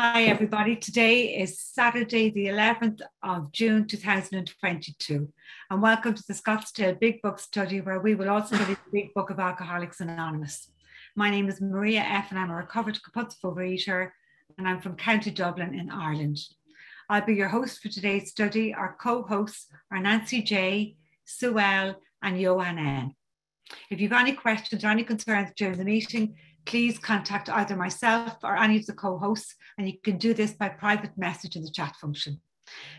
Hi, everybody. Today is Saturday, the 11th of June 2022, and welcome to the Scottsdale Big Book Study, where we will also study the Big Book of Alcoholics Anonymous. My name is Maria F., and I'm a recovered compulsive overeater, and I'm from County Dublin in Ireland. I'll be your host for today's study. Our co hosts are Nancy J., Sue L., and Johan N. If you've any questions or any concerns during the meeting, please contact either myself or any of the co-hosts, and you can do this by private message in the chat function.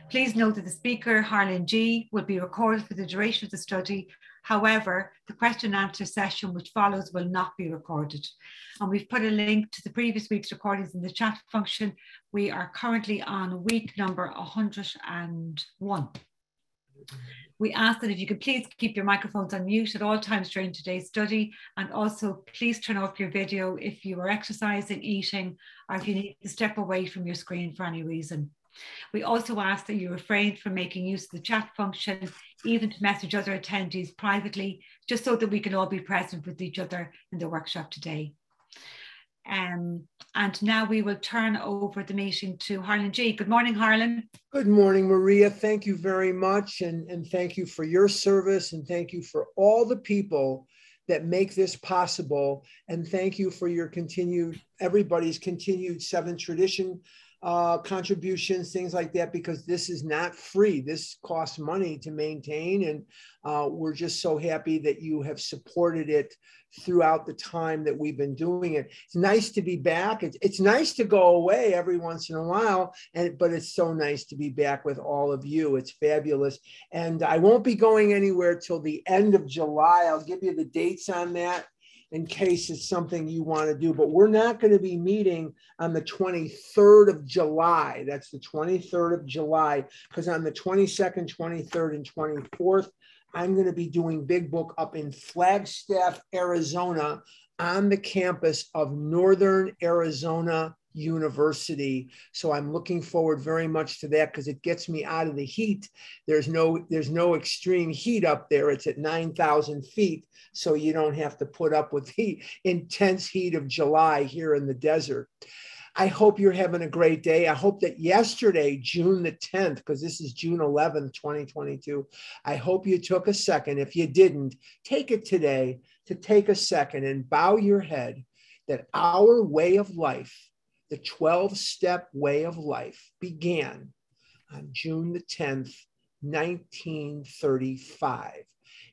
Please note that the speaker, Harlan G, will be recorded for the duration of the study. However, the question and answer session which follows will not be recorded. And we've put a link to the previous week's recordings in the chat function. We are currently on week number 101. We ask that if you could please keep your microphones on mute at all times during today's study, and also please turn off your video if you are exercising, eating, or if you need to step away from your screen for any reason. We also ask that you refrain from making use of the chat function, even to message other attendees privately, just so that we can all be present with each other in the workshop today. Um, and now we will turn over the meeting to Harlan G. Good morning, Harlan. Good morning, Maria. Thank you very much. And, and thank you for your service. And thank you for all the people that make this possible. And thank you for your continued, everybody's continued seventh tradition uh, contributions, things like that, because this is not free. This costs money to maintain. And uh, we're just so happy that you have supported it throughout the time that we've been doing it. It's nice to be back. It's, it's nice to go away every once in a while, and but it's so nice to be back with all of you. It's fabulous. And I won't be going anywhere till the end of July. I'll give you the dates on that in case it's something you want to do. But we're not going to be meeting on the 23rd of July. That's the 23rd of July, because on the 22nd, 23rd, and 24th, I'm going to be doing Big Book up in Flagstaff, Arizona, on the campus of Northern Arizona university. So i'm looking forward very much to that because it gets me out of the heat. There's no there's no extreme heat up there. It's at 9000 feet. So you don't have to put up with the intense heat of july here in the desert. I hope you're having a great day. I hope that yesterday, June the 10th, because this is June 11th, 2022, I hope you took a second. If you didn't, take it today to take a second and bow your head that our way of life the 12 step way of life began on June the 10th, 1935.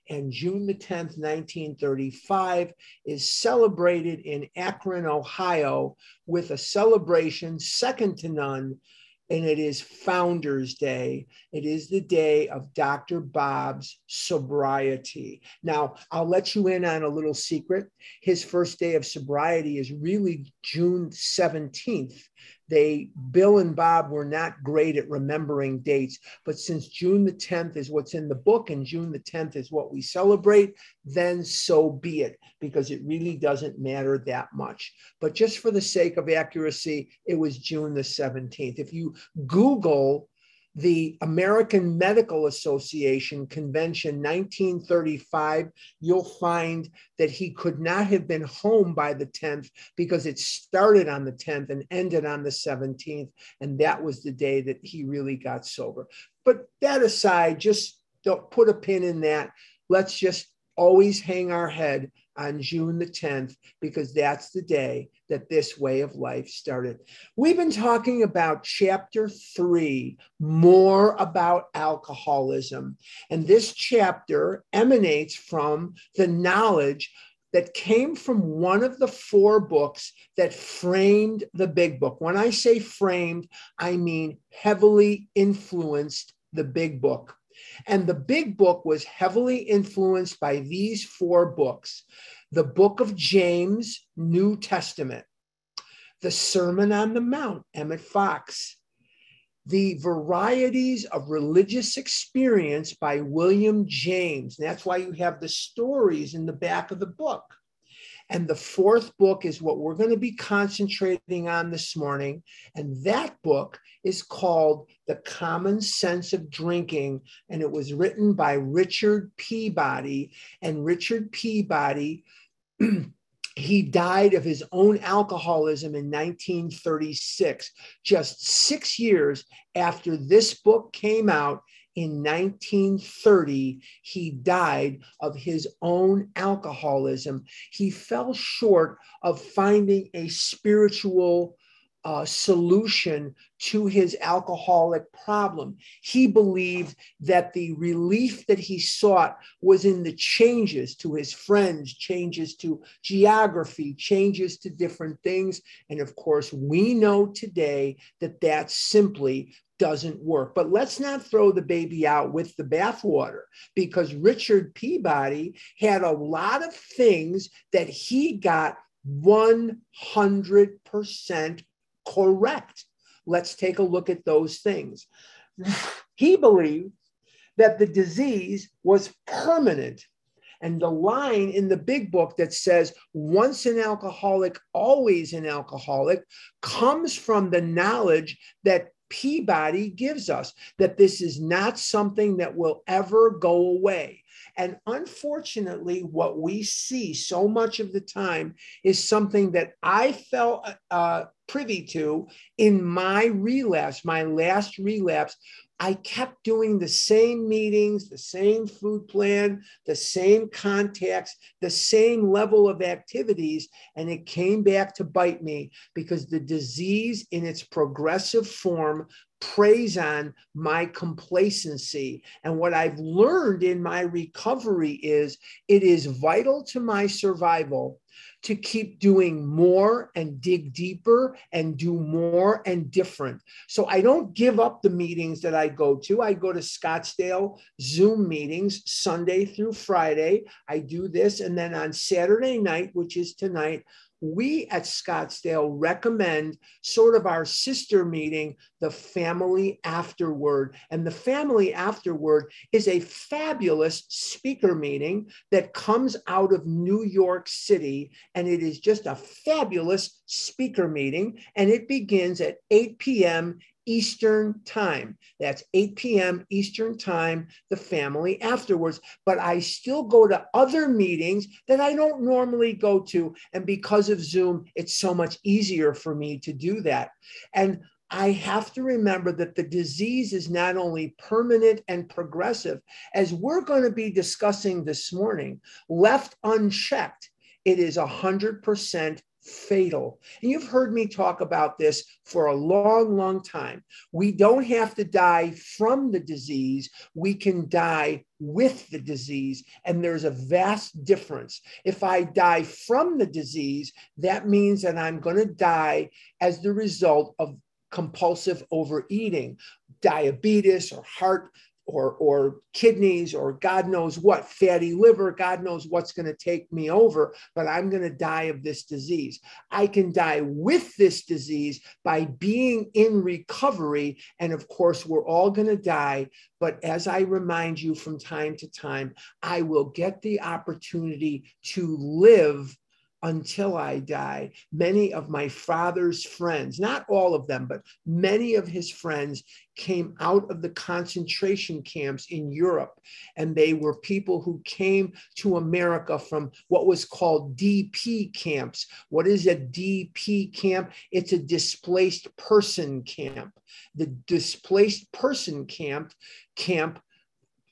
And June the 10th, 1935 is celebrated in Akron, Ohio, with a celebration second to none and it is Founders Day. It is the day of Dr. Bob's sobriety. Now, I'll let you in on a little secret. His first day of sobriety is really June 17th they bill and bob were not great at remembering dates but since june the 10th is what's in the book and june the 10th is what we celebrate then so be it because it really doesn't matter that much. But just for the sake of accuracy it was june the 17th if you google the American Medical Association Convention 1935, you'll find that he could not have been home by the 10th because it started on the 10th and ended on the 17th. And that was the day that he really got sober. But that aside, just don't put a pin in that. Let's just always hang our head on June the 10th because that's the day that this way of life started. We've been talking about chapter three, more about alcoholism. And this chapter emanates from the knowledge that came from one of the four books that framed the big book. When I say framed, I mean heavily influenced the big book. And the big book was heavily influenced by these four books the book of James, New Testament, the Sermon on the Mount, Emmett Fox, the varieties of religious experience by William James. And that's why you have the stories in the back of the book. And the fourth book is what we're going to be concentrating on this morning. And that book is called The Common Sense of Drinking. And it was written by Richard Peabody. And Richard Peabody he died of his own alcoholism in 1936, just six years after this book came out. In 1930, he died of his own alcoholism. He fell short of finding a spiritual uh, solution to his alcoholic problem. He believed that the relief that he sought was in the changes to his friends, changes to geography, changes to different things. And of course, we know today that that's simply doesn't work. But let's not throw the baby out with the bathwater because Richard Peabody had a lot of things that he got 100% correct. Let's take a look at those things. He believed that the disease was permanent. And the line in the big book that says, once an alcoholic, always an alcoholic, comes from the knowledge that Peabody gives us that this is not something that will ever go away. And unfortunately, what we see so much of the time is something that I felt uh, privy to in my relapse, my last relapse. I kept doing the same meetings, the same food plan, the same contacts, the same level of activities. And it came back to bite me because the disease in its progressive form preys on my complacency. And what I've learned in my recovery is it is vital to my survival to keep doing more and dig deeper and do more and different. So I don't give up the meetings that I go to. I go to Scottsdale Zoom meetings Sunday through Friday. I do this. And then on Saturday night, which is tonight, we at Scottsdale recommend sort of our sister meeting, the Family Afterword. And the Family Afterword is a fabulous speaker meeting that comes out of New York City. And it is just a fabulous speaker meeting. And it begins at 8 p.m. Eastern time. That's 8 p.m. Eastern time, the family afterwards. But I still go to other meetings that I don't normally go to. And because of Zoom, it's so much easier for me to do that. And I have to remember that the disease is not only permanent and progressive, as we're going to be discussing this morning, left unchecked, it is 100% fatal. And you've heard me talk about this for a long, long time. We don't have to die from the disease, we can die with the disease. And there's a vast difference. If I die from the disease, that means that I'm going to die as the result of compulsive overeating, diabetes, or heart or, or kidneys or God knows what, fatty liver, God knows what's going to take me over, but I'm going to die of this disease. I can die with this disease by being in recovery. And of course, we're all going to die. But as I remind you from time to time, I will get the opportunity to live until I die. Many of my father's friends, not all of them, but many of his friends came out of the concentration camps in Europe. And they were people who came to America from what was called DP camps. What is a DP camp? It's a displaced person camp. The displaced person camp camp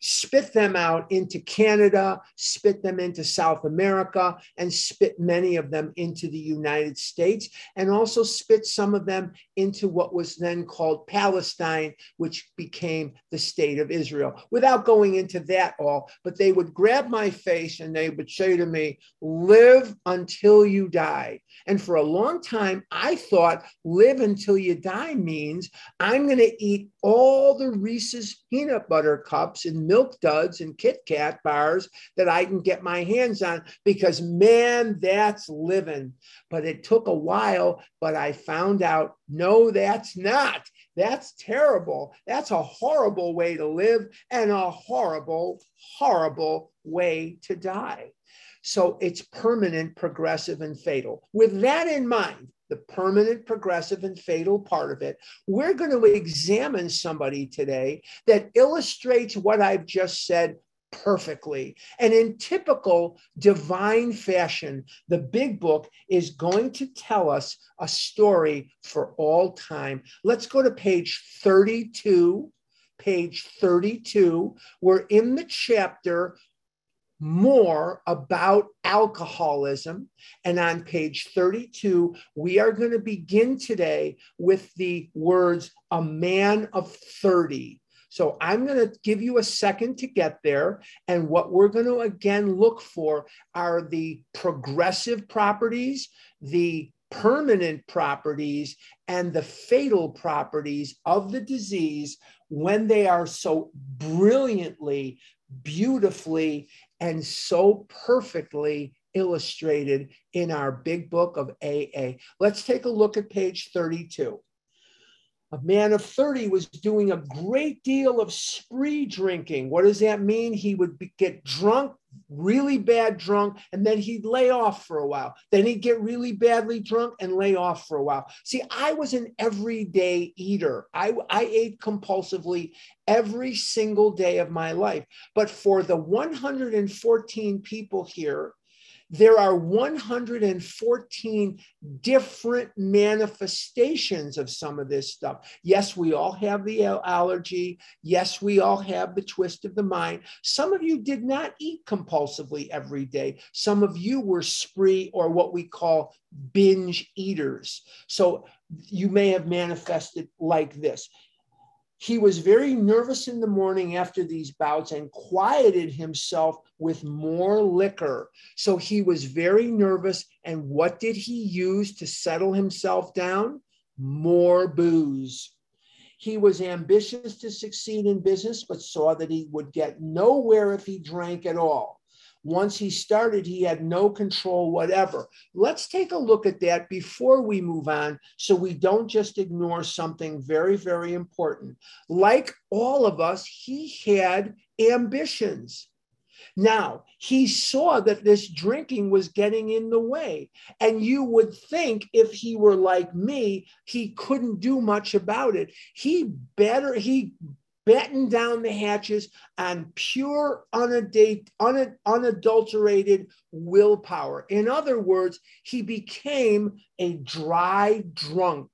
spit them out into Canada, spit them into South America, and spit many of them into the United States, and also spit some of them into what was then called Palestine, which became the state of Israel. Without going into that all, but they would grab my face and they would say to me, Live until you die. And for a long time, I thought live until you die means I'm going to eat all the Reese's peanut butter cups and milk duds and Kit Kat bars that I can get my hands on because, man, that's living. But it took a while, but I found out no, that's not. That's terrible. That's a horrible way to live and a horrible, horrible way to die. So it's permanent, progressive, and fatal. With that in mind, the permanent, progressive, and fatal part of it, we're going to examine somebody today that illustrates what I've just said perfectly. And in typical divine fashion, the big book is going to tell us a story for all time. Let's go to page 32. Page 32. We're in the chapter more about alcoholism. And on page 32, we are going to begin today with the words a man of 30. So I'm going to give you a second to get there. And what we're going to again look for are the progressive properties, the permanent properties, and the fatal properties of the disease when they are so brilliantly, beautifully, and so perfectly illustrated in our big book of AA. Let's take a look at page 32 a man of 30 was doing a great deal of spree drinking. What does that mean? He would be, get drunk, really bad drunk, and then he'd lay off for a while. Then he'd get really badly drunk and lay off for a while. See, I was an everyday eater. I, I ate compulsively every single day of my life. But for the 114 people here there are 114 different manifestations of some of this stuff. Yes, we all have the allergy. Yes, we all have the twist of the mind. Some of you did not eat compulsively every day. Some of you were spree or what we call binge eaters. So you may have manifested like this. He was very nervous in the morning after these bouts and quieted himself with more liquor. So he was very nervous. And what did he use to settle himself down? More booze. He was ambitious to succeed in business, but saw that he would get nowhere if he drank at all. Once he started, he had no control whatever. Let's take a look at that before we move on so we don't just ignore something very, very important. Like all of us, he had ambitions. Now, he saw that this drinking was getting in the way. And you would think if he were like me, he couldn't do much about it. He better, he batten down the hatches on pure, unadulterated willpower. In other words, he became a dry drunk.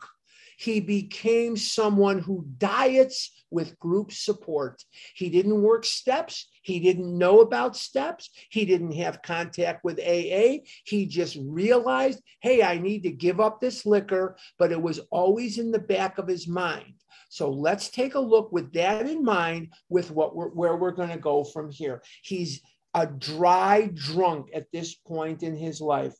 He became someone who diets with group support. He didn't work steps. He didn't know about steps. He didn't have contact with AA. He just realized, hey, I need to give up this liquor, but it was always in the back of his mind. So let's take a look with that in mind with what we're, where we're going to go from here. He's a dry drunk at this point in his life.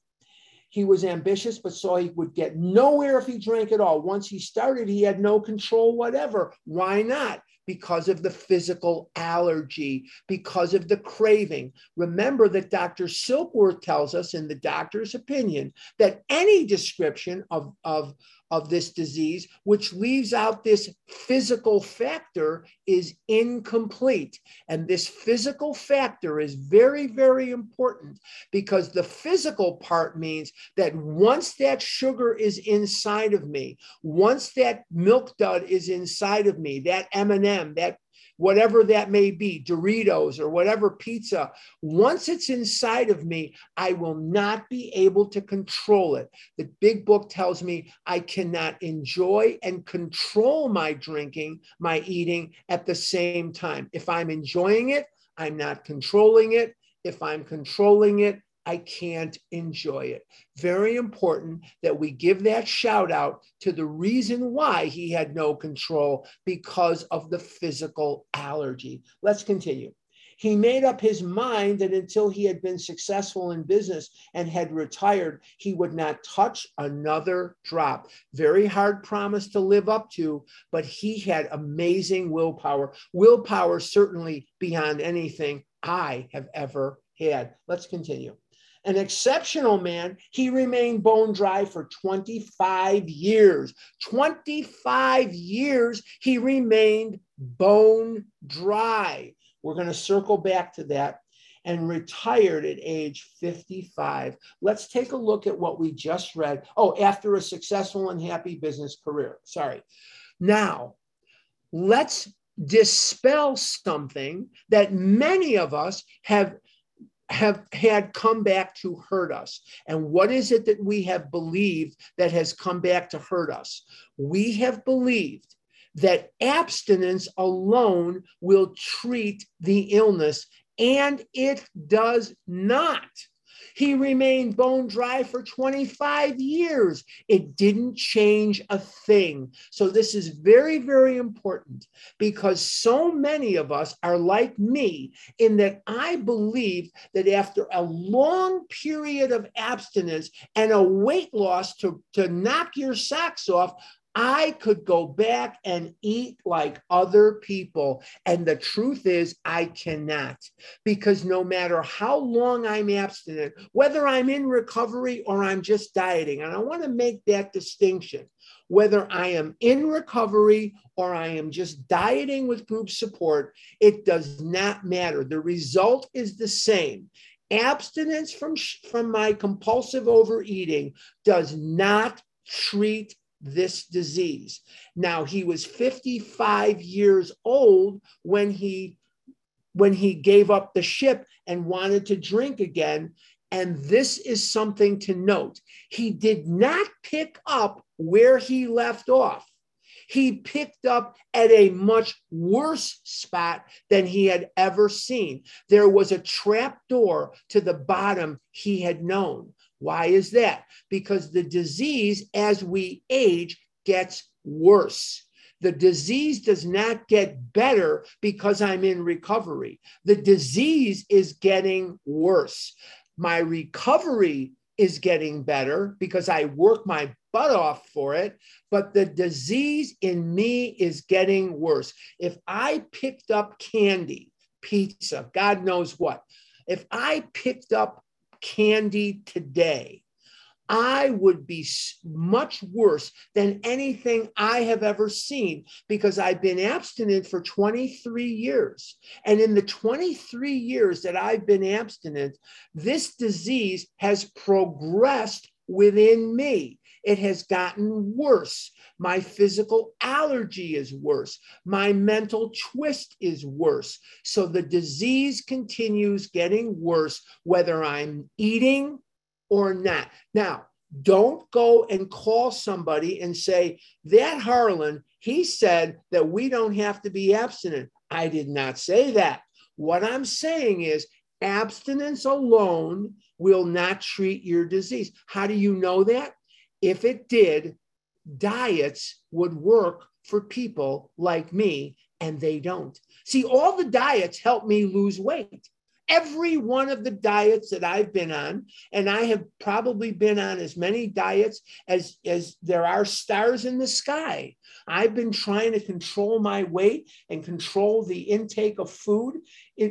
He was ambitious, but saw he would get nowhere if he drank at all. Once he started, he had no control whatever. Why not? because of the physical allergy, because of the craving. Remember that Dr. Silkworth tells us, in the doctor's opinion, that any description of, of, of this disease, which leaves out this physical factor, is incomplete. And this physical factor is very, very important because the physical part means that once that sugar is inside of me, once that milk dud is inside of me, that M&M, that whatever that may be, Doritos or whatever pizza, once it's inside of me, I will not be able to control it. The big book tells me I cannot enjoy and control my drinking, my eating at the same time. If I'm enjoying it, I'm not controlling it. If I'm controlling it, I can't enjoy it. Very important that we give that shout out to the reason why he had no control because of the physical allergy. Let's continue. He made up his mind that until he had been successful in business and had retired, he would not touch another drop. Very hard promise to live up to, but he had amazing willpower. Willpower, certainly beyond anything I have ever had. Let's continue an exceptional man, he remained bone dry for 25 years. 25 years he remained bone dry. We're going to circle back to that and retired at age 55. Let's take a look at what we just read. Oh, after a successful and happy business career. Sorry. Now, let's dispel something that many of us have have had come back to hurt us. And what is it that we have believed that has come back to hurt us? We have believed that abstinence alone will treat the illness, and it does not. He remained bone dry for 25 years. It didn't change a thing. So, this is very, very important because so many of us are like me in that I believe that after a long period of abstinence and a weight loss to, to knock your socks off, I could go back and eat like other people. And the truth is, I cannot because no matter how long I'm abstinent, whether I'm in recovery or I'm just dieting, and I want to make that distinction whether I am in recovery or I am just dieting with group support, it does not matter. The result is the same. Abstinence from, from my compulsive overeating does not treat this disease. Now he was 55 years old when he when he gave up the ship and wanted to drink again and this is something to note. He did not pick up where he left off. He picked up at a much worse spot than he had ever seen. There was a trap door to the bottom he had known. Why is that? Because the disease, as we age, gets worse. The disease does not get better because I'm in recovery. The disease is getting worse. My recovery is getting better because I work my butt off for it, but the disease in me is getting worse. If I picked up candy, pizza, God knows what, if I picked up candy today, I would be much worse than anything I have ever seen because I've been abstinent for 23 years. And in the 23 years that I've been abstinent, this disease has progressed within me. It has gotten worse. My physical allergy is worse. My mental twist is worse. So the disease continues getting worse, whether I'm eating or not. Now, don't go and call somebody and say, that Harlan, he said that we don't have to be abstinent. I did not say that. What I'm saying is abstinence alone will not treat your disease. How do you know that? If it did, diets would work for people like me, and they don't. See, all the diets help me lose weight every one of the diets that I've been on, and I have probably been on as many diets as, as there are stars in the sky. I've been trying to control my weight and control the intake of food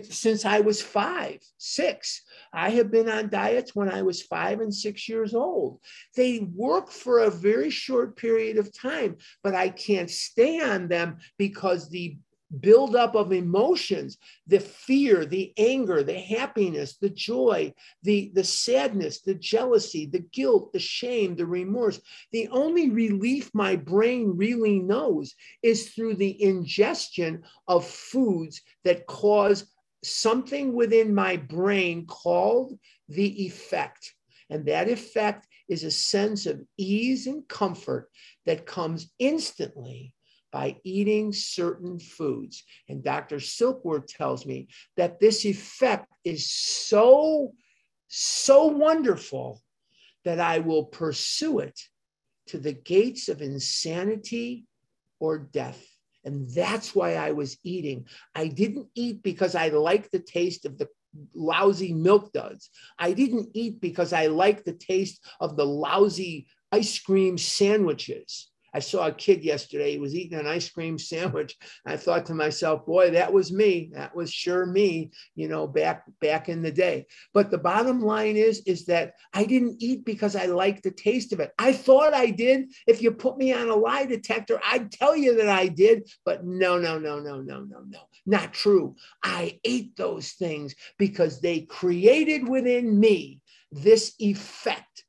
since I was five, six. I have been on diets when I was five and six years old. They work for a very short period of time, but I can't stay on them because the buildup of emotions the fear the anger the happiness the joy the the sadness the jealousy the guilt the shame the remorse. The only relief my brain really knows is through the ingestion of foods that cause something within my brain called the effect. And that effect is a sense of ease and comfort that comes instantly by eating certain foods. And Dr. Silkworth tells me that this effect is so, so wonderful that I will pursue it to the gates of insanity or death. And that's why I was eating. I didn't eat because I liked the taste of the lousy milk duds. I didn't eat because I liked the taste of the lousy ice cream sandwiches. I saw a kid yesterday, he was eating an ice cream sandwich. I thought to myself, boy, that was me. That was sure me, you know, back back in the day. But the bottom line is, is that I didn't eat because I liked the taste of it. I thought I did. If you put me on a lie detector, I'd tell you that I did. But no, no, no, no, no, no, no. Not true. I ate those things because they created within me this effect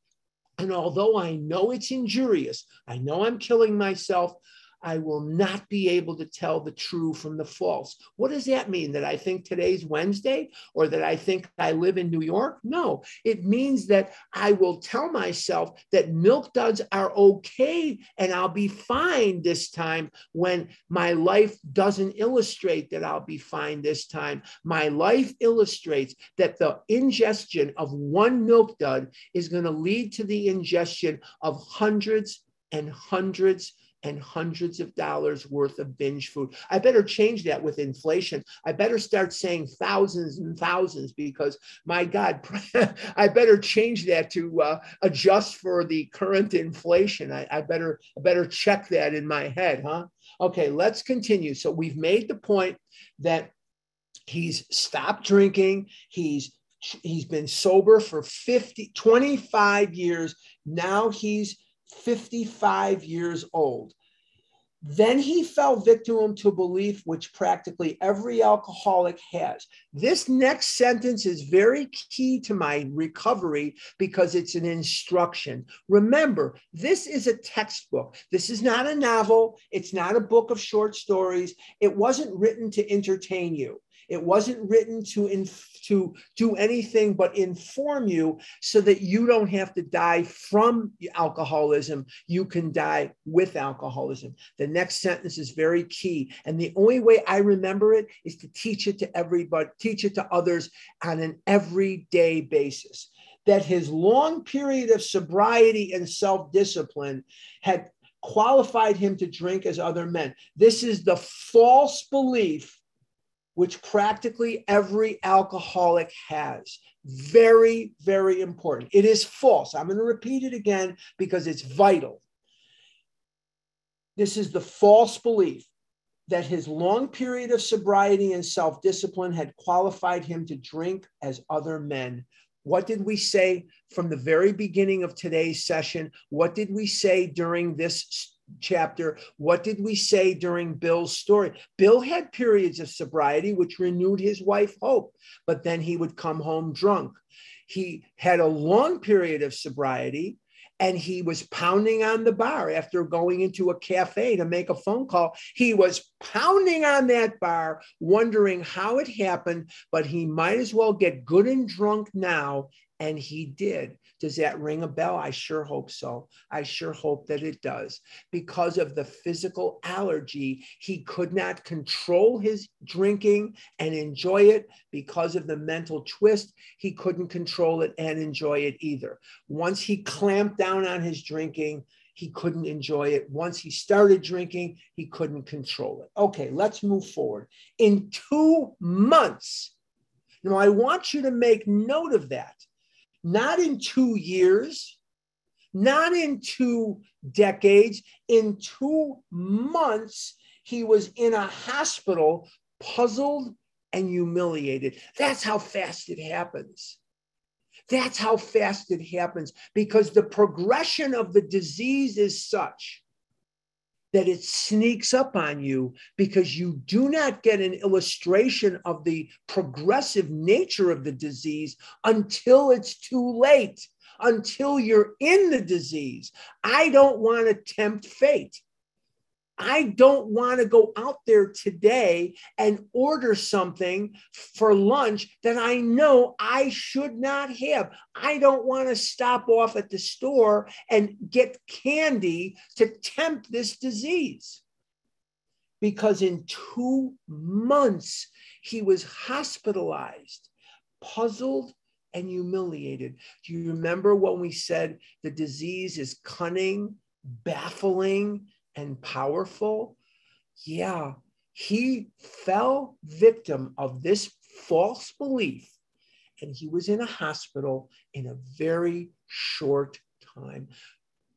and although I know it's injurious, I know I'm killing myself, I will not be able to tell the true from the false. What does that mean? That I think today's Wednesday or that I think I live in New York? No, it means that I will tell myself that milk duds are okay and I'll be fine this time when my life doesn't illustrate that I'll be fine this time. My life illustrates that the ingestion of one milk dud is going to lead to the ingestion of hundreds and hundreds and hundreds of dollars worth of binge food. I better change that with inflation. I better start saying thousands and thousands because my God, I better change that to uh, adjust for the current inflation. I, I better I better check that in my head, huh? Okay, let's continue. So we've made the point that he's stopped drinking. He's he's been sober for 50 25 years. Now he's 55 years old. Then he fell victim to belief, which practically every alcoholic has. This next sentence is very key to my recovery because it's an instruction. Remember, this is a textbook. This is not a novel. It's not a book of short stories. It wasn't written to entertain you. It wasn't written to, inf- to do anything but inform you so that you don't have to die from alcoholism. You can die with alcoholism. The next sentence is very key. And the only way I remember it is to teach it to everybody, teach it to others on an everyday basis. That his long period of sobriety and self discipline had qualified him to drink as other men. This is the false belief which practically every alcoholic has. Very, very important. It is false. I'm going to repeat it again because it's vital. This is the false belief that his long period of sobriety and self discipline had qualified him to drink as other men. What did we say from the very beginning of today's session? What did we say during this chapter, what did we say during Bill's story? Bill had periods of sobriety, which renewed his wife hope, but then he would come home drunk. He had a long period of sobriety and he was pounding on the bar after going into a cafe to make a phone call. He was pounding on that bar, wondering how it happened, but he might as well get good and drunk now. And he did. Does that ring a bell? I sure hope so. I sure hope that it does. Because of the physical allergy, he could not control his drinking and enjoy it. Because of the mental twist, he couldn't control it and enjoy it either. Once he clamped down on his drinking, he couldn't enjoy it. Once he started drinking, he couldn't control it. Okay, let's move forward. In two months, now I want you to make note of that not in two years, not in two decades, in two months, he was in a hospital, puzzled and humiliated. That's how fast it happens. That's how fast it happens because the progression of the disease is such that it sneaks up on you because you do not get an illustration of the progressive nature of the disease until it's too late, until you're in the disease. I don't want to tempt fate. I don't want to go out there today and order something for lunch that I know I should not have. I don't want to stop off at the store and get candy to tempt this disease. Because in two months, he was hospitalized, puzzled, and humiliated. Do you remember when we said the disease is cunning, baffling, and powerful, yeah, he fell victim of this false belief and he was in a hospital in a very short time.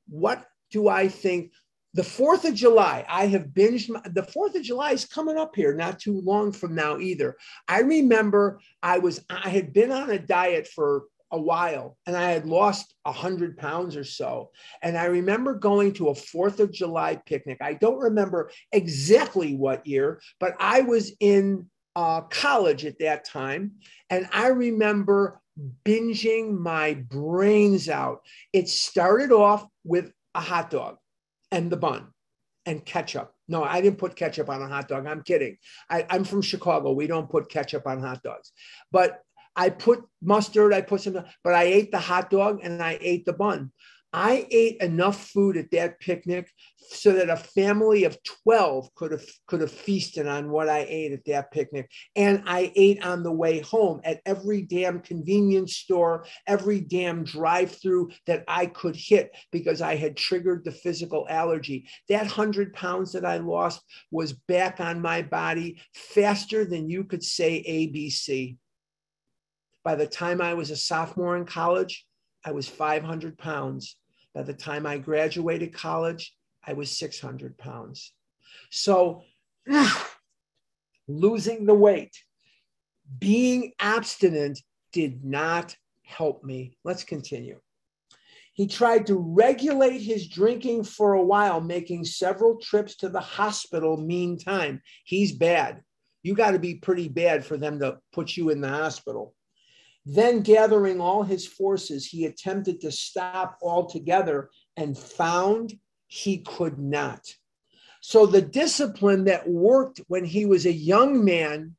What do I think? The 4th of July, I have binged. My, the 4th of July is coming up here not too long from now either. I remember I was, I had been on a diet for a while and I had lost 100 pounds or so. And I remember going to a 4th of July picnic. I don't remember exactly what year, but I was in uh, college at that time. And I remember binging my brains out. It started off with a hot dog and the bun and ketchup No, I didn't put ketchup on a hot dog. I'm kidding. I, I'm from Chicago. We don't put ketchup on hot dogs. But I put mustard, I put some, but I ate the hot dog and I ate the bun. I ate enough food at that picnic so that a family of 12 could have could have feasted on what I ate at that picnic. And I ate on the way home at every damn convenience store, every damn drive-through that I could hit because I had triggered the physical allergy. That 100 pounds that I lost was back on my body faster than you could say ABC. By the time I was a sophomore in college, I was 500 pounds. By the time I graduated college, I was 600 pounds. So, losing the weight, being abstinent did not help me. Let's continue. He tried to regulate his drinking for a while, making several trips to the hospital meantime. He's bad. You got to be pretty bad for them to put you in the hospital. Then, gathering all his forces, he attempted to stop altogether and found he could not. So, the discipline that worked when he was a young man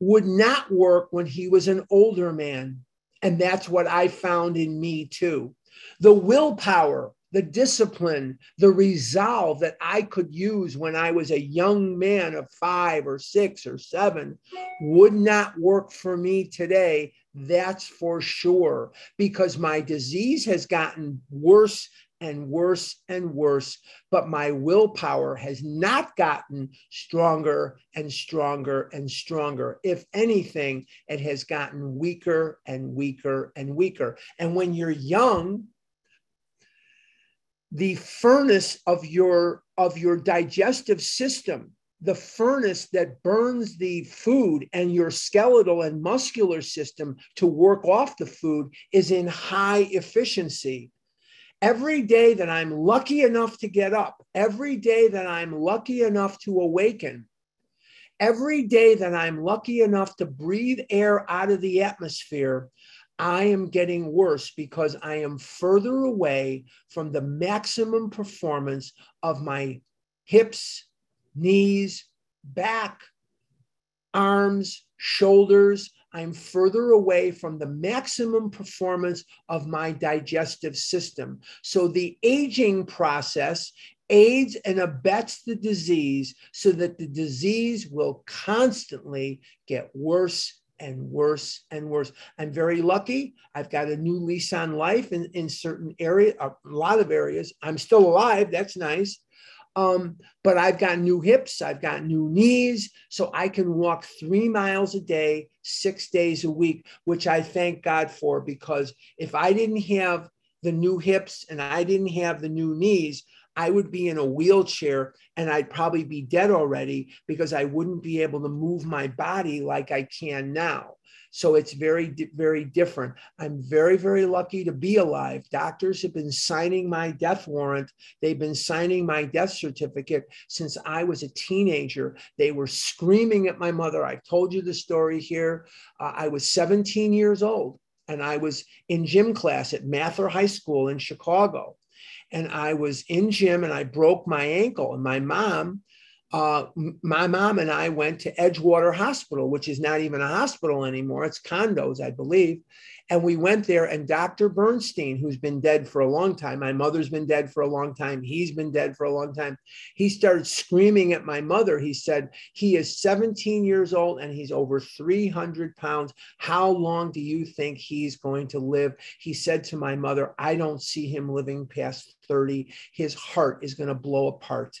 would not work when he was an older man. And that's what I found in me too. The willpower the discipline, the resolve that I could use when I was a young man of five or six or seven would not work for me today. That's for sure, because my disease has gotten worse and worse and worse, but my willpower has not gotten stronger and stronger and stronger. If anything, it has gotten weaker and weaker and weaker. And when you're young, the furnace of your of your digestive system the furnace that burns the food and your skeletal and muscular system to work off the food is in high efficiency. Every day that i'm lucky enough to get up every day that i'm lucky enough to awaken every day that i'm lucky enough to breathe air out of the atmosphere I am getting worse because I am further away from the maximum performance of my hips, knees, back, arms, shoulders. I'm further away from the maximum performance of my digestive system. So the aging process aids and abets the disease so that the disease will constantly get worse and worse and worse. I'm very lucky. I've got a new lease on life in, in certain areas, a lot of areas. I'm still alive. That's nice. Um, but I've got new hips, I've got new knees, so I can walk three miles a day, six days a week, which I thank God for because if I didn't have the new hips and I didn't have the new knees, I would be in a wheelchair and I'd probably be dead already because I wouldn't be able to move my body like I can now. So it's very, very different. I'm very, very lucky to be alive. Doctors have been signing my death warrant. They've been signing my death certificate since I was a teenager. They were screaming at my mother. I've told you the story here. Uh, I was 17 years old and I was in gym class at Mather High School in Chicago and I was in gym and I broke my ankle. And my mom, uh, my mom and I went to Edgewater Hospital, which is not even a hospital anymore. It's condos, I believe. And we went there, and Dr. Bernstein, who's been dead for a long time, my mother's been dead for a long time, he's been dead for a long time. He started screaming at my mother. He said, He is 17 years old and he's over 300 pounds. How long do you think he's going to live? He said to my mother, I don't see him living past 30. His heart is going to blow apart.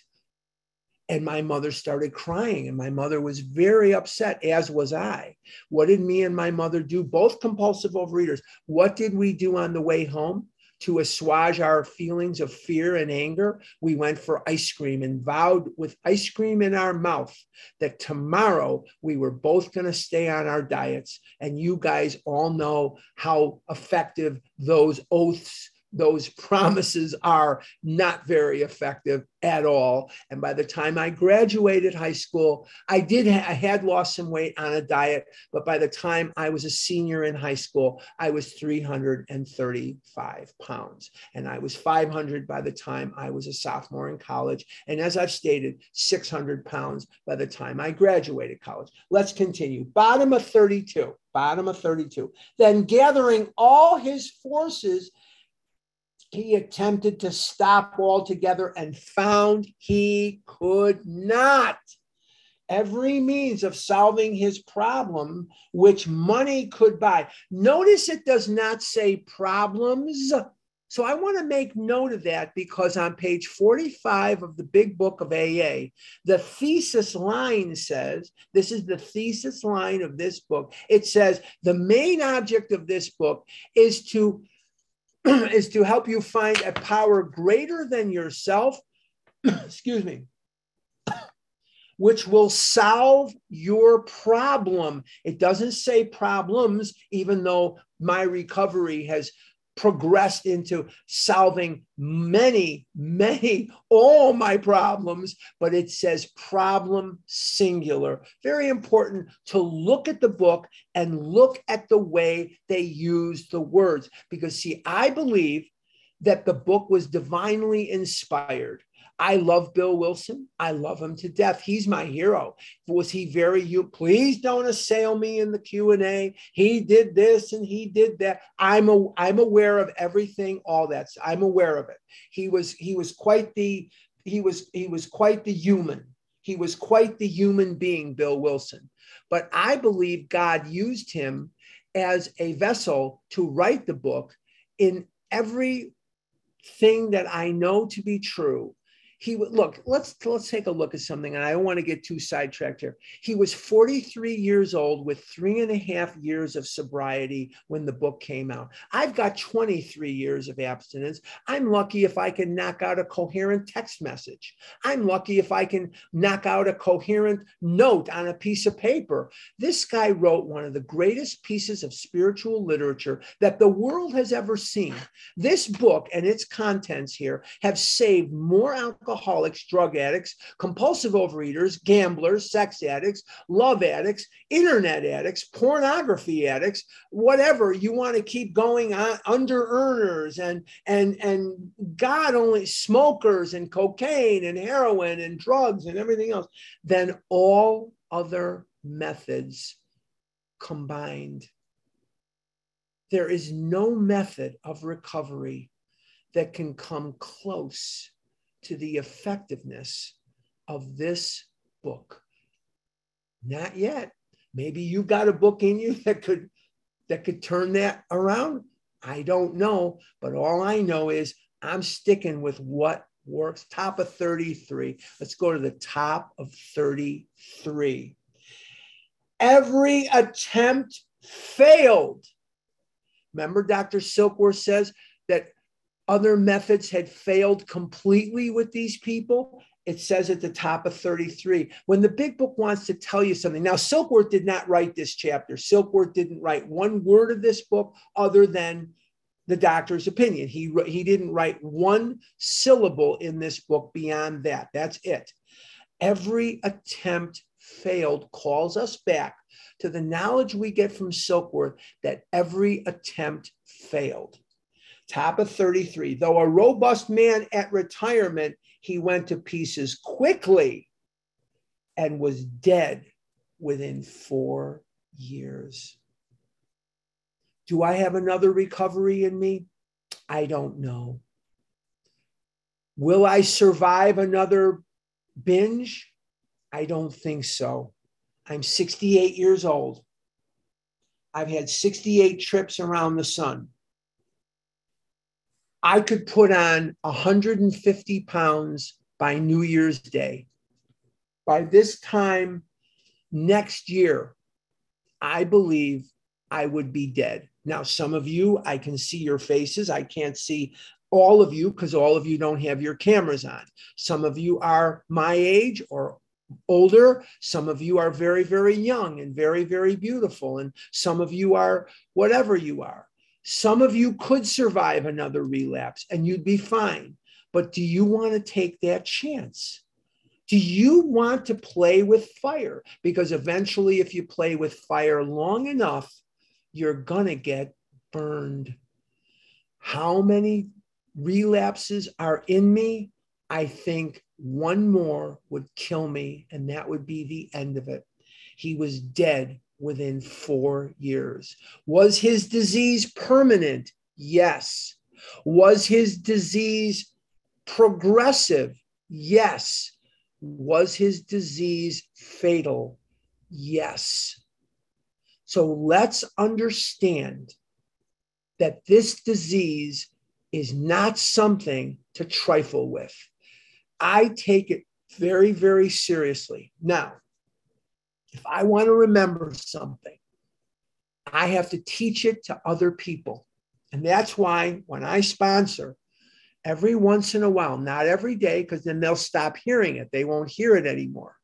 And my mother started crying, and my mother was very upset, as was I. What did me and my mother do? Both compulsive overeaters. What did we do on the way home? To assuage our feelings of fear and anger, we went for ice cream and vowed with ice cream in our mouth that tomorrow we were both going to stay on our diets. And you guys all know how effective those oaths those promises are not very effective at all. And by the time I graduated high school, I did ha- I had lost some weight on a diet, but by the time I was a senior in high school, I was 335 pounds, and I was 500 by the time I was a sophomore in college, and as I've stated, 600 pounds by the time I graduated college. Let's continue. Bottom of 32. Bottom of 32. Then gathering all his forces he attempted to stop altogether and found he could not. Every means of solving his problem, which money could buy. Notice it does not say problems. So I want to make note of that because on page 45 of the big book of AA, the thesis line says this is the thesis line of this book. It says the main object of this book is to is to help you find a power greater than yourself, excuse me, which will solve your problem. It doesn't say problems, even though my recovery has progressed into solving many, many, all my problems, but it says problem singular. Very important to look at the book and look at the way they use the words. Because, see, I believe that the book was divinely inspired. I love Bill Wilson. I love him to death. He's my hero. Was he very you? Please don't assail me in the Q and A. He did this and he did that. I'm a, I'm aware of everything. All that. I'm aware of it. He was he was quite the he was he was quite the human. He was quite the human being, Bill Wilson. But I believe God used him as a vessel to write the book in every thing that I know to be true he would look let's let's take a look at something and i don't want to get too sidetracked here. He was 43 years old with three and a half years of sobriety when the book came out. I've got 23 years of abstinence. I'm lucky if i can knock out a coherent text message. I'm lucky if i can knock out a coherent note on a piece of paper. This guy wrote one of the greatest pieces of spiritual literature that the world has ever seen. This book and its contents here have saved more alcohol alcoholics, drug addicts, compulsive overeaters, gamblers, sex addicts, love addicts, internet addicts, pornography addicts, whatever you want to keep going on, under earners and and and God only smokers and cocaine and heroin and drugs and everything else, then all other methods combined. There is no method of recovery that can come close to the effectiveness of this book. Not yet. Maybe you've got a book in you that could that could turn that around. I don't know, but all I know is I'm sticking with what works. Top of 33. Let's go to the top of 33. Every attempt failed. Remember, Dr. Silkworth says other methods had failed completely with these people. It says at the top of 33. When the big book wants to tell you something, now Silkworth did not write this chapter. Silkworth didn't write one word of this book other than the doctor's opinion. He, he didn't write one syllable in this book beyond that. That's it. Every attempt failed calls us back to the knowledge we get from Silkworth that every attempt failed top of 33. Though a robust man at retirement, he went to pieces quickly and was dead within four years. Do I have another recovery in me? I don't know. Will I survive another binge? I don't think so. I'm 68 years old. I've had 68 trips around the sun. I could put on 150 pounds by New Year's Day. By this time next year, I believe I would be dead. Now, some of you, I can see your faces. I can't see all of you because all of you don't have your cameras on. Some of you are my age or older. Some of you are very, very young and very, very beautiful. And some of you are whatever you are. Some of you could survive another relapse and you'd be fine. But do you want to take that chance? Do you want to play with fire? Because eventually, if you play with fire long enough, you're going to get burned. How many relapses are in me? I think one more would kill me, and that would be the end of it. He was dead within four years. Was his disease permanent? Yes. Was his disease progressive? Yes. Was his disease fatal? Yes. So let's understand that this disease is not something to trifle with. I take it very, very seriously. Now, if I want to remember something, I have to teach it to other people. And that's why when I sponsor, every once in a while, not every day, because then they'll stop hearing it. They won't hear it anymore.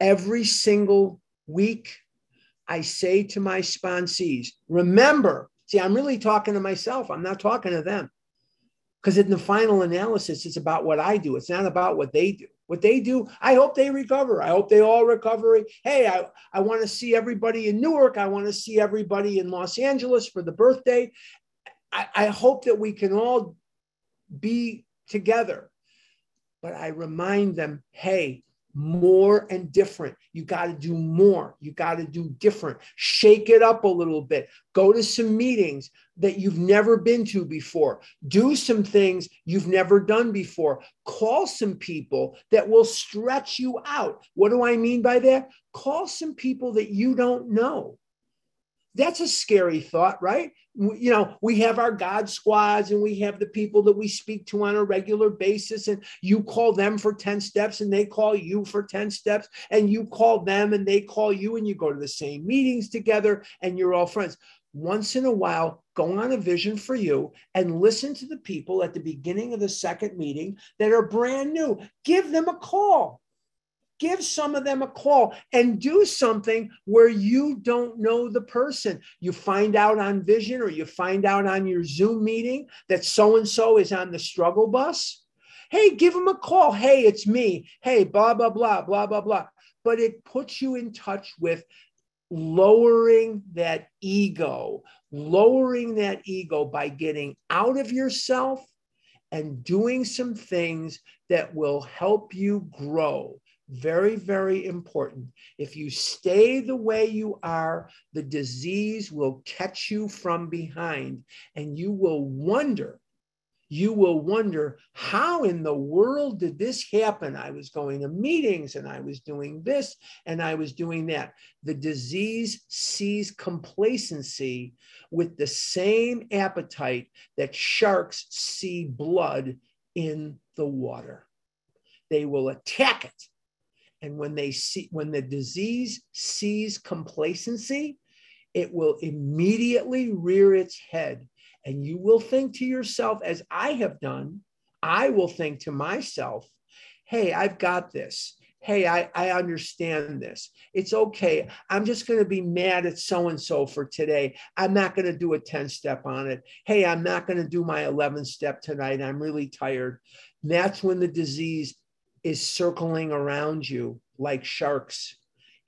Every single week, I say to my sponsees, remember, see, I'm really talking to myself. I'm not talking to them. Because in the final analysis, it's about what I do. It's not about what they do what they do. I hope they recover. I hope they all recover. Hey, I, I want to see everybody in Newark. I want to see everybody in Los Angeles for the birthday. I, I hope that we can all be together. But I remind them, hey, more and different. You got to do more. You got to do different. Shake it up a little bit. Go to some meetings that you've never been to before. Do some things you've never done before. Call some people that will stretch you out. What do I mean by that? Call some people that you don't know. That's a scary thought, right? You know, we have our God squads and we have the people that we speak to on a regular basis, and you call them for 10 steps and they call you for 10 steps, and you call them and they call you, and you go to the same meetings together and you're all friends. Once in a while, go on a vision for you and listen to the people at the beginning of the second meeting that are brand new. Give them a call give some of them a call and do something where you don't know the person. You find out on Vision or you find out on your Zoom meeting that so and so is on the struggle bus. Hey, give them a call. Hey, it's me. Hey, blah, blah, blah, blah, blah, blah. But it puts you in touch with lowering that ego, lowering that ego by getting out of yourself and doing some things that will help you grow very, very important. If you stay the way you are, the disease will catch you from behind and you will wonder. You will wonder, how in the world did this happen? I was going to meetings and I was doing this and I was doing that. The disease sees complacency with the same appetite that sharks see blood in the water. They will attack it and when they see when the disease sees complacency, it will immediately rear its head. And you will think to yourself, as I have done, I will think to myself, hey, I've got this. Hey, I, I understand this. It's okay. I'm just going to be mad at so and so for today. I'm not going to do a 10 step on it. Hey, I'm not going to do my 11 step tonight. I'm really tired. And that's when the disease is circling around you like sharks.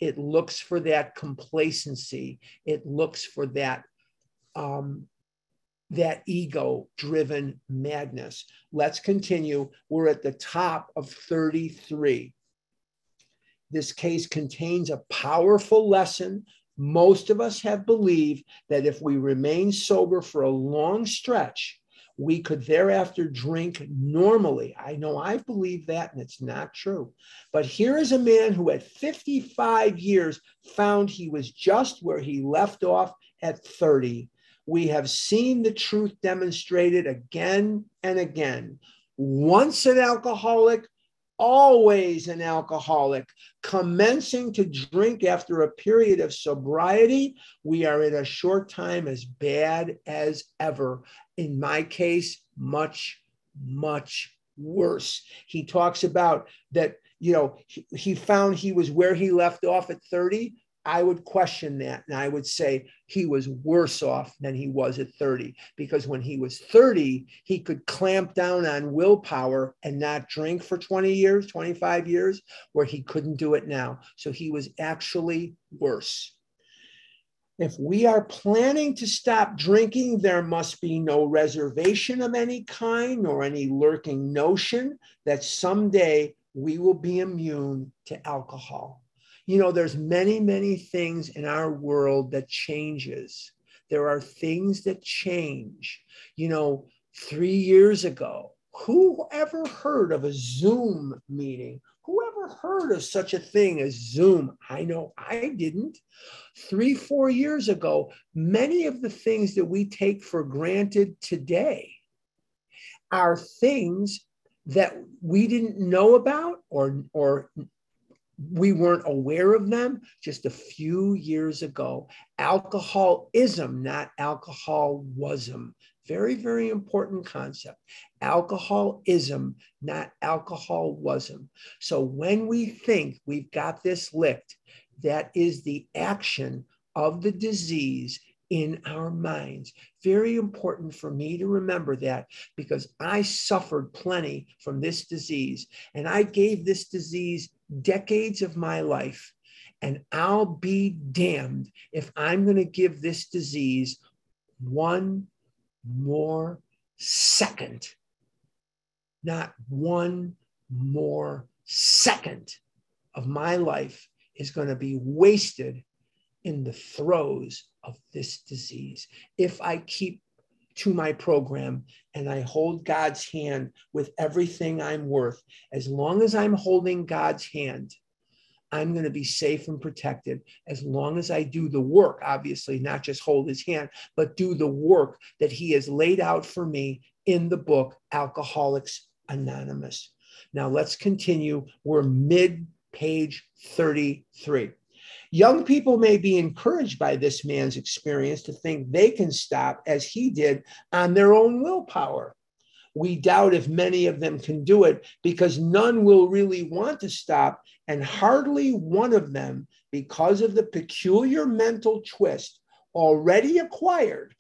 It looks for that complacency. It looks for that um, that ego driven madness. Let's continue. We're at the top of 33. This case contains a powerful lesson. Most of us have believed that if we remain sober for a long stretch, we could thereafter drink normally. I know I've believed that and it's not true. But here is a man who at 55 years found he was just where he left off at 30. We have seen the truth demonstrated again and again. Once an alcoholic, always an alcoholic, commencing to drink after a period of sobriety, we are in a short time as bad as ever. In my case, much, much worse. He talks about that, you know, he, he found he was where he left off at 30. I would question that. And I would say he was worse off than he was at 30 because when he was 30, he could clamp down on willpower and not drink for 20 years, 25 years, where he couldn't do it now. So he was actually worse. If we are planning to stop drinking, there must be no reservation of any kind nor any lurking notion that someday we will be immune to alcohol. You know, there's many, many things in our world that changes. There are things that change. You know, three years ago, who ever heard of a Zoom meeting? Whoever heard of such a thing as Zoom? I know I didn't. Three, four years ago, many of the things that we take for granted today are things that we didn't know about or, or we weren't aware of them just a few years ago. Alcoholism, not alcoholism. Very, very important concept. Alcoholism, not alcoholism. So when we think we've got this licked, that is the action of the disease in our minds. Very important for me to remember that because I suffered plenty from this disease and I gave this disease decades of my life. And I'll be damned if I'm going to give this disease one more second. Not one more second of my life is going to be wasted in the throes of this disease. If I keep to my program and I hold God's hand with everything I'm worth, as long as I'm holding God's hand, I'm going to be safe and protected as long as I do the work, obviously, not just hold his hand, but do the work that he has laid out for me in the book, Alcoholics Anonymous. Now let's continue. We're mid page 33. Young people may be encouraged by this man's experience to think they can stop as he did on their own willpower. We doubt if many of them can do it because none will really want to stop, and hardly one of them, because of the peculiar mental twist already acquired,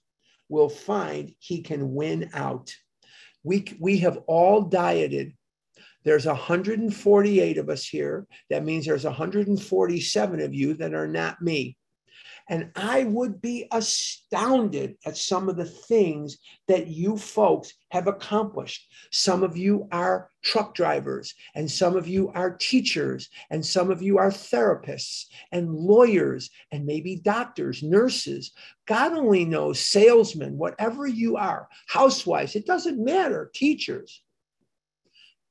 will find he can win out. We, we have all dieted there's 148 of us here. That means there's 147 of you that are not me. And I would be astounded at some of the things that you folks have accomplished. Some of you are truck drivers, and some of you are teachers, and some of you are therapists and lawyers, and maybe doctors, nurses. God only knows, salesmen, whatever you are, housewives, it doesn't matter, teachers.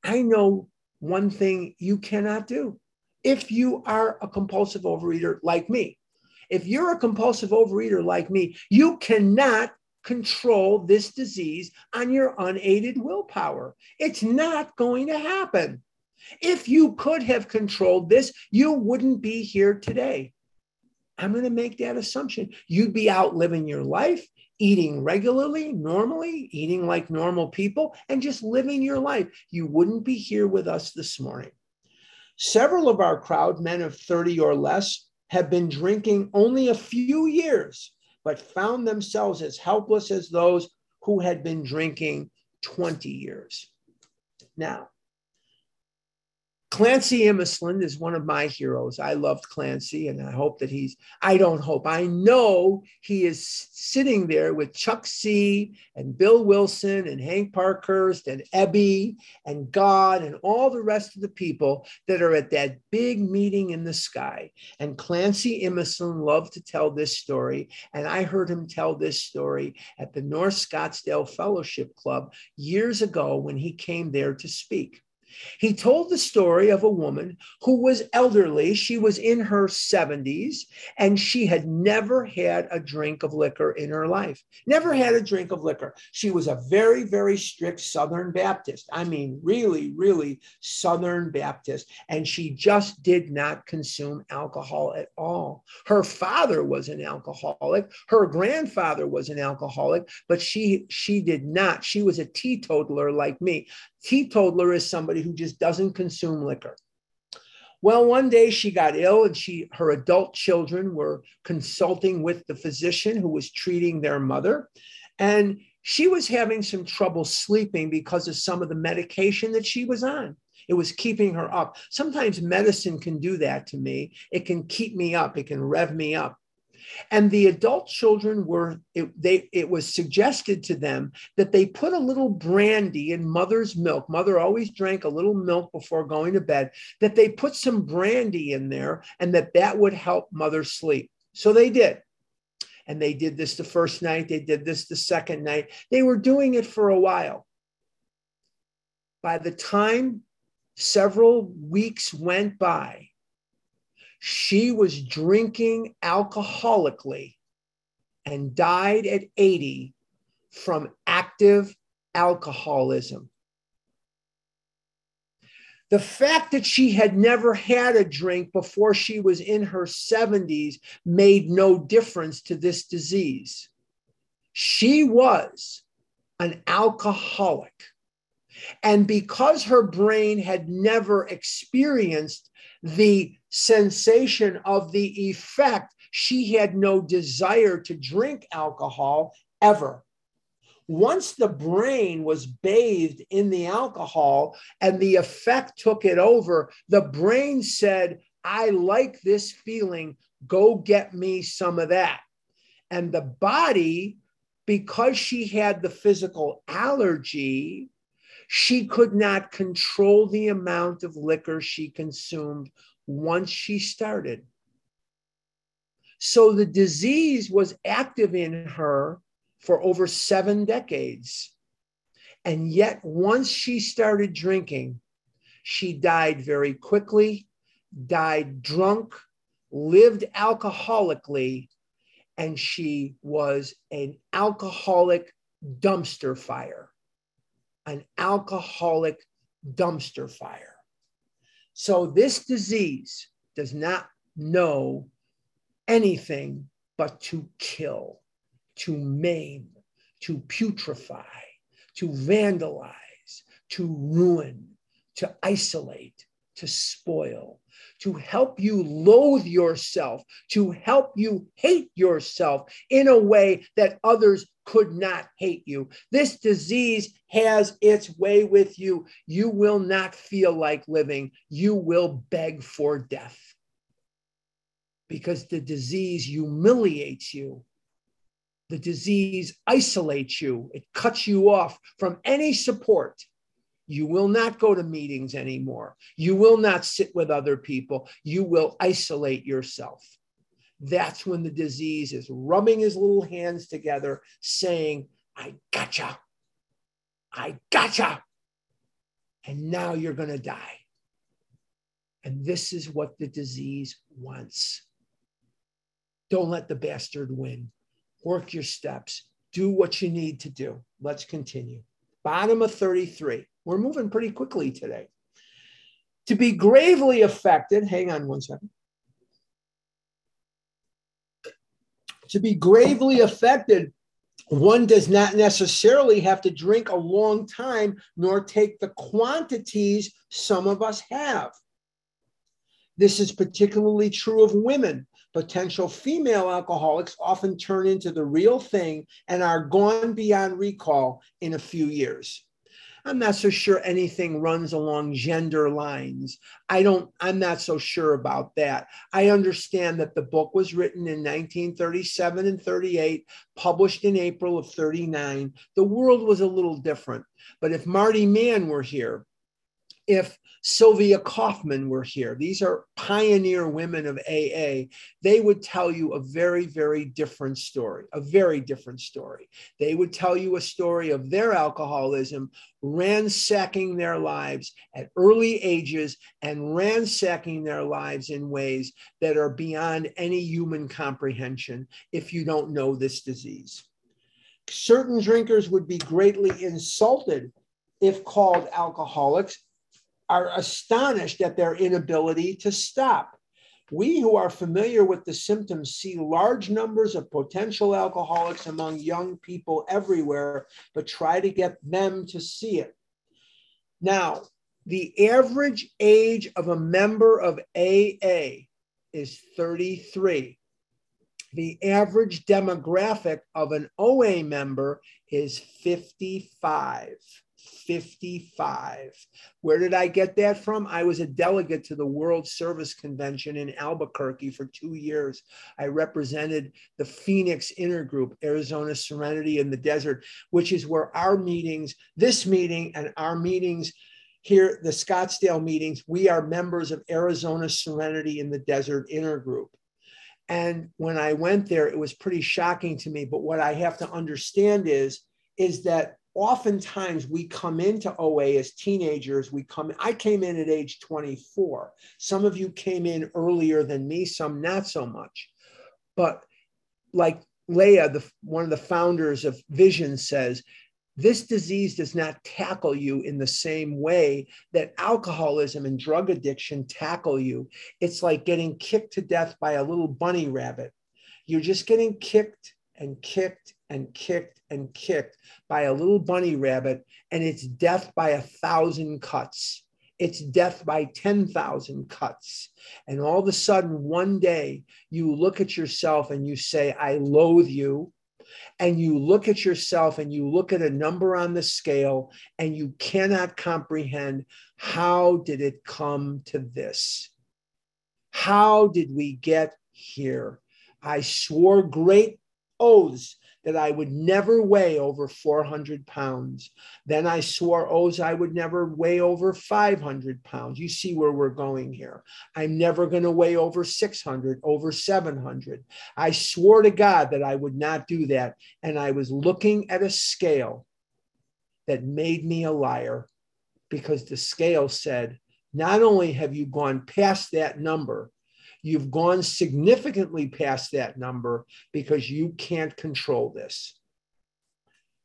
I know one thing you cannot do. If you are a compulsive overeater like me, if you're a compulsive overeater like me, you cannot control this disease on your unaided willpower. It's not going to happen. If you could have controlled this, you wouldn't be here today. I'm going to make that assumption. You'd be out living your life eating regularly, normally, eating like normal people, and just living your life. You wouldn't be here with us this morning. Several of our crowd, men of 30 or less, have been drinking only a few years, but found themselves as helpless as those who had been drinking 20 years. Now, Clancy Imislund is one of my heroes. I loved Clancy, and I hope that he's, I don't hope, I know he is sitting there with Chuck C. and Bill Wilson and Hank Parkhurst and Ebby and God and all the rest of the people that are at that big meeting in the sky. And Clancy Imislund loved to tell this story. And I heard him tell this story at the North Scottsdale Fellowship Club years ago when he came there to speak. He told the story of a woman who was elderly. She was in her 70s and she had never had a drink of liquor in her life. Never had a drink of liquor. She was a very, very strict Southern Baptist. I mean, really, really Southern Baptist. And she just did not consume alcohol at all. Her father was an alcoholic. Her grandfather was an alcoholic, but she she did not. She was a teetotaler like me. Teetotaler is somebody who just doesn't consume liquor. Well, one day she got ill and she her adult children were consulting with the physician who was treating their mother and she was having some trouble sleeping because of some of the medication that she was on. It was keeping her up. Sometimes medicine can do that to me. It can keep me up, it can rev me up. And the adult children were, it, they, it was suggested to them that they put a little brandy in mother's milk. Mother always drank a little milk before going to bed, that they put some brandy in there and that that would help mother sleep. So they did. And they did this the first night, they did this the second night. They were doing it for a while. By the time several weeks went by, she was drinking alcoholically and died at 80 from active alcoholism. The fact that she had never had a drink before she was in her 70s made no difference to this disease. She was an alcoholic. And because her brain had never experienced the sensation of the effect, she had no desire to drink alcohol ever. Once the brain was bathed in the alcohol and the effect took it over, the brain said, I like this feeling. Go get me some of that. And the body, because she had the physical allergy, she could not control the amount of liquor she consumed once she started. So the disease was active in her for over seven decades. And yet, once she started drinking, she died very quickly, died drunk, lived alcoholically, and she was an alcoholic dumpster fire. An alcoholic dumpster fire. So this disease does not know anything but to kill, to maim, to putrefy, to vandalize, to ruin, to isolate, to spoil, to help you loathe yourself, to help you hate yourself in a way that others could not hate you. This disease has its way with you. You will not feel like living, you will beg for death because the disease humiliates you. The disease isolates you, it cuts you off from any support. You will not go to meetings anymore. You will not sit with other people. You will isolate yourself that's when the disease is rubbing his little hands together, saying, I gotcha. I gotcha. And now you're going to die. And this is what the disease wants. Don't let the bastard win. Work your steps. Do what you need to do. Let's continue. Bottom of 33. We're moving pretty quickly today. To be gravely affected, hang on one second. to be gravely affected, one does not necessarily have to drink a long time nor take the quantities some of us have. This is particularly true of women. Potential female alcoholics often turn into the real thing and are gone beyond recall in a few years. I'm not so sure anything runs along gender lines. I don't, I'm not so sure about that. I understand that the book was written in 1937 and 38, published in April of 39. The world was a little different. But if Marty Mann were here, if Sylvia Kaufman were here, these are pioneer women of AA, they would tell you a very, very different story, a very different story. They would tell you a story of their alcoholism, ransacking their lives at early ages and ransacking their lives in ways that are beyond any human comprehension if you don't know this disease. Certain drinkers would be greatly insulted if called alcoholics are astonished at their inability to stop. We who are familiar with the symptoms see large numbers of potential alcoholics among young people everywhere, but try to get them to see it. Now, The average age of a member of AA is 33. The average demographic of an OA member is 55. 55. Where did I get that from? I was a delegate to the World Service Convention in Albuquerque for two years. I represented the Phoenix Intergroup, Arizona Serenity in the Desert, which is where our meetings, this meeting and our meetings here, the Scottsdale meetings, we are members of Arizona Serenity in the Desert Intergroup. And when I went there, it was pretty shocking to me. But what I have to understand is, is that oftentimes we come into OA as teenagers. We come, I came in at age 24. Some of you came in earlier than me, some not so much. But like Leah, the, one of the founders of Vision, says, this disease does not tackle you in the same way that alcoholism and drug addiction tackle you. It's like getting kicked to death by a little bunny rabbit. You're just getting kicked and kicked and kicked and kicked by a little bunny rabbit, and it's death by a thousand cuts. It's death by 10,000 cuts. And all of a sudden, one day, you look at yourself and you say, I loathe you. And you look at yourself and you look at a number on the scale and you cannot comprehend how did it come to this? How did we get here? I swore great oaths that I would never weigh over 400 pounds. Then I swore oaths I would never weigh over 500 pounds. You see where we're going here. I'm never going to weigh over 600, over 700. I swore to God that I would not do that. And I was looking at a scale that made me a liar because the scale said, not only have you gone past that number, You've gone significantly past that number because you can't control this.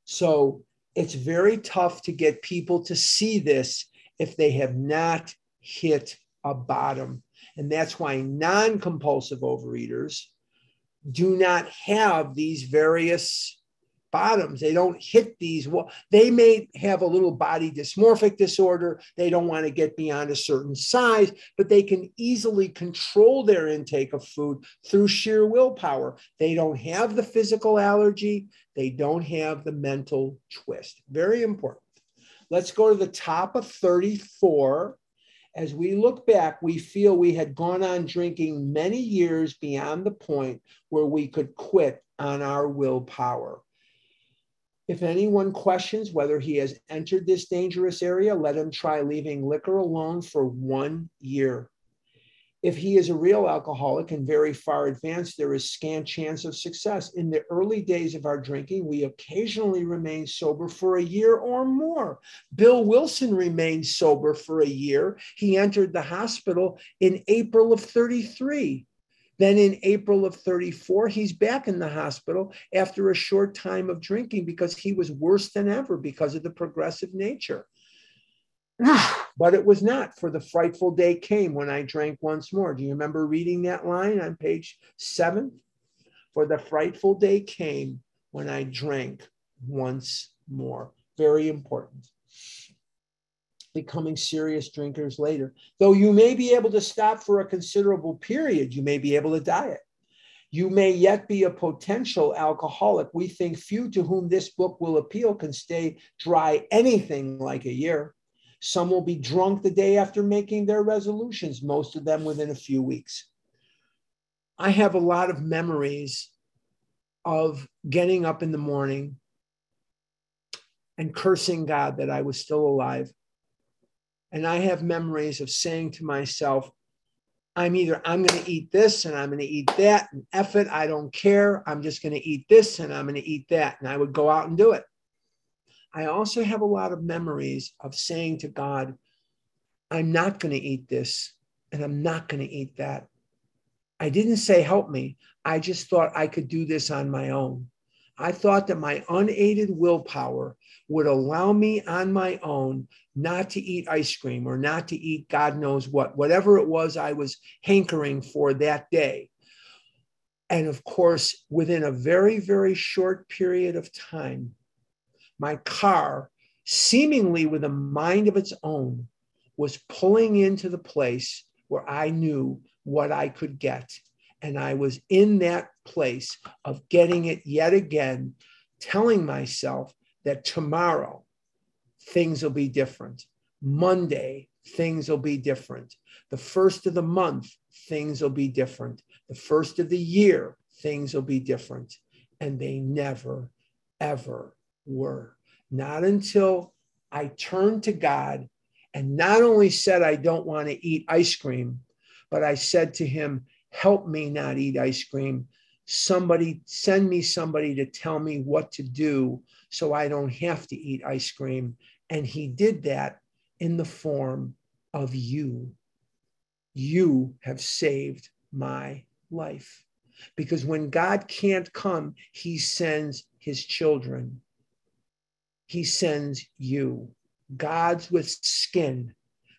So it's very tough to get people to see this if they have not hit a bottom. And that's why non compulsive overeaters do not have these various bottoms. They don't hit these. They may have a little body dysmorphic disorder. They don't want to get beyond a certain size, but they can easily control their intake of food through sheer willpower. They don't have the physical allergy. They don't have the mental twist. Very important. Let's go to the top of 34. As we look back, we feel we had gone on drinking many years beyond the point where we could quit on our willpower. If anyone questions whether he has entered this dangerous area, let him try leaving liquor alone for one year. If he is a real alcoholic and very far advanced, there is scant chance of success. In the early days of our drinking, we occasionally remain sober for a year or more. Bill Wilson remained sober for a year. He entered the hospital in April of 33. Then in April of 34, he's back in the hospital after a short time of drinking because he was worse than ever because of the progressive nature. but it was not, for the frightful day came when I drank once more. Do you remember reading that line on page seven? For the frightful day came when I drank once more. Very important becoming serious drinkers later. Though you may be able to stop for a considerable period, you may be able to diet. You may yet be a potential alcoholic. We think few to whom this book will appeal can stay dry anything like a year. Some will be drunk the day after making their resolutions, most of them within a few weeks. I have a lot of memories of getting up in the morning and cursing God that I was still alive and I have memories of saying to myself, I'm either I'm going to eat this and I'm going to eat that and F it, I don't care. I'm just going to eat this and I'm going to eat that. And I would go out and do it. I also have a lot of memories of saying to God, I'm not going to eat this and I'm not going to eat that. I didn't say help me. I just thought I could do this on my own. I thought that my unaided willpower would allow me on my own not to eat ice cream or not to eat God knows what, whatever it was I was hankering for that day. And of course, within a very, very short period of time, my car, seemingly with a mind of its own, was pulling into the place where I knew what I could get. And I was in that place of getting it yet again, telling myself that tomorrow things will be different. Monday, things will be different. The first of the month, things will be different. The first of the year, things will be different. And they never, ever were. Not until I turned to God and not only said, I don't want to eat ice cream, but I said to him, Help me not eat ice cream. Somebody send me somebody to tell me what to do so I don't have to eat ice cream. And he did that in the form of you. You have saved my life. Because when God can't come, he sends his children. He sends you. God's with skin.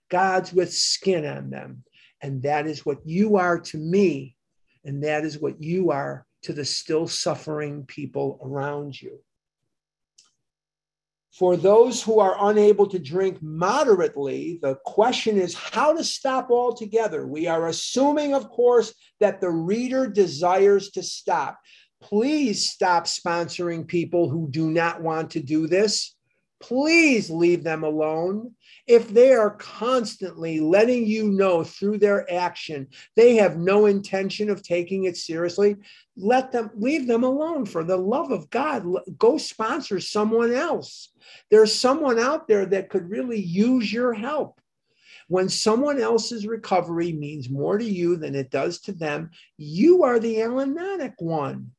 God's with skin on them. And that is what you are to me. And that is what you are to the still suffering people around you. For those who are unable to drink moderately, the question is how to stop altogether. We are assuming, of course, that the reader desires to stop. Please stop sponsoring people who do not want to do this. Please leave them alone. If they are constantly letting you know through their action they have no intention of taking it seriously, let them leave them alone for the love of God. Go sponsor someone else. There's someone out there that could really use your help. When someone else's recovery means more to you than it does to them, you are the Al-Anonic one.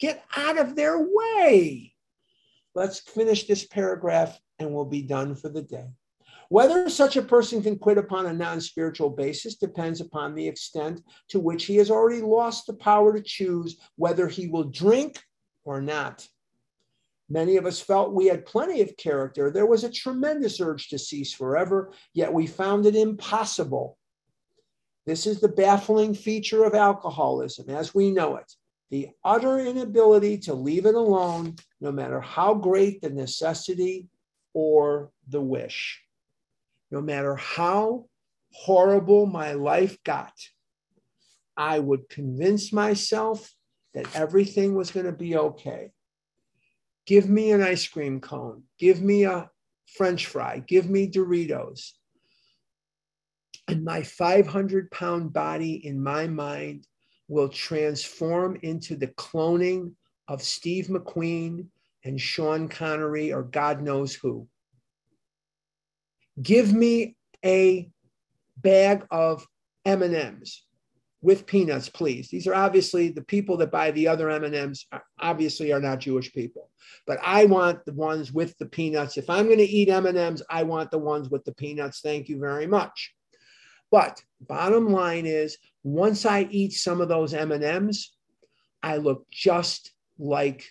Get out of their way. Let's finish this paragraph and we'll be done for the day. Whether such a person can quit upon a non spiritual basis depends upon the extent to which he has already lost the power to choose whether he will drink or not. Many of us felt we had plenty of character. There was a tremendous urge to cease forever, yet we found it impossible. This is the baffling feature of alcoholism as we know it the utter inability to leave it alone, no matter how great the necessity or the wish. No matter how horrible my life got, I would convince myself that everything was going to be okay. Give me an ice cream cone, give me a french fry, give me Doritos. And my 500 pound body in my mind will transform into the cloning of Steve McQueen and Sean Connery or God knows who. Give me a bag of M&Ms with peanuts, please. These are obviously the people that buy the other M&Ms obviously are not Jewish people. But I want the ones with the peanuts. If I'm going to eat M&Ms, I want the ones with the peanuts. Thank you very much. But bottom line is once I eat some of those M&Ms, I look just like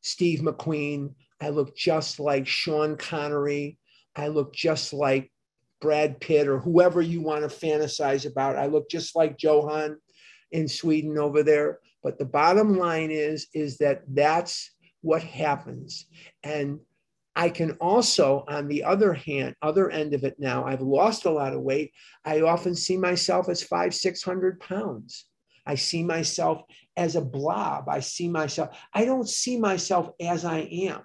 Steve McQueen. I look just like Sean Connery. I look just like Brad Pitt or whoever you want to fantasize about. I look just like Johan in Sweden over there. But the bottom line is, is that that's what happens. And I can also, on the other hand, other end of it now, I've lost a lot of weight. I often see myself as five, 600 pounds. I see myself as a blob. I see myself, I don't see myself as I am.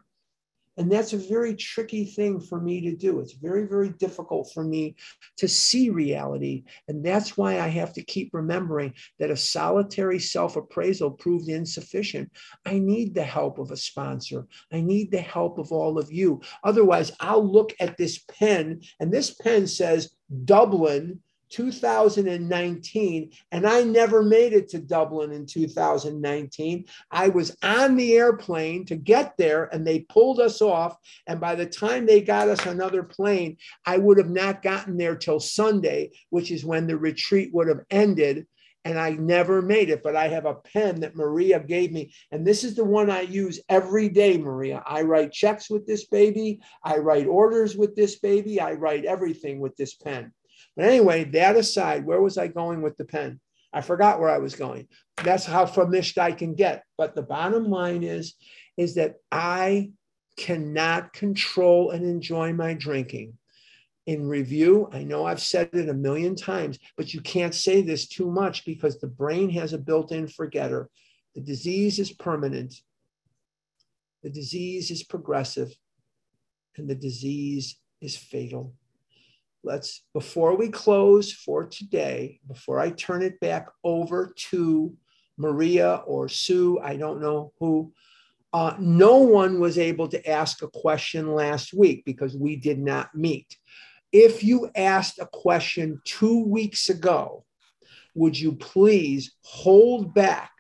And that's a very tricky thing for me to do. It's very, very difficult for me to see reality. And that's why I have to keep remembering that a solitary self appraisal proved insufficient. I need the help of a sponsor. I need the help of all of you. Otherwise, I'll look at this pen, and this pen says Dublin 2019, and I never made it to Dublin in 2019. I was on the airplane to get there, and they pulled us off. And by the time they got us another plane, I would have not gotten there till Sunday, which is when the retreat would have ended. And I never made it, but I have a pen that Maria gave me. And this is the one I use every day, Maria. I write checks with this baby. I write orders with this baby. I write everything with this pen. But anyway, that aside, where was I going with the pen? I forgot where I was going. That's how famished I can get. But the bottom line is, is that I cannot control and enjoy my drinking. in review. I know I've said it a million times, but you can't say this too much because the brain has a built in forgetter. The disease is permanent, the disease is progressive, and the disease is fatal. Let's, before we close for today, before I turn it back over to Maria or Sue, I don't know who. Uh, no one was able to ask a question last week because we did not meet. If you asked a question two weeks ago, would you please hold back?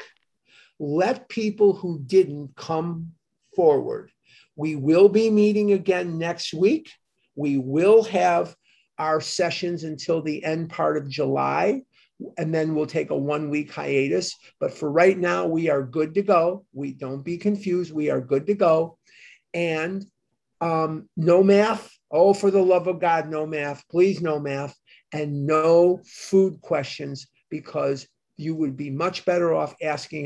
Let people who didn't come forward. We will be meeting again next week. We will have our sessions until the end part of July and then we'll take a one week hiatus. But for right now, we are good to go. We don't be confused. We are good to go. And um, no math. Oh, for the love of God, no math. Please, no math. And no food questions because you would be much better off asking a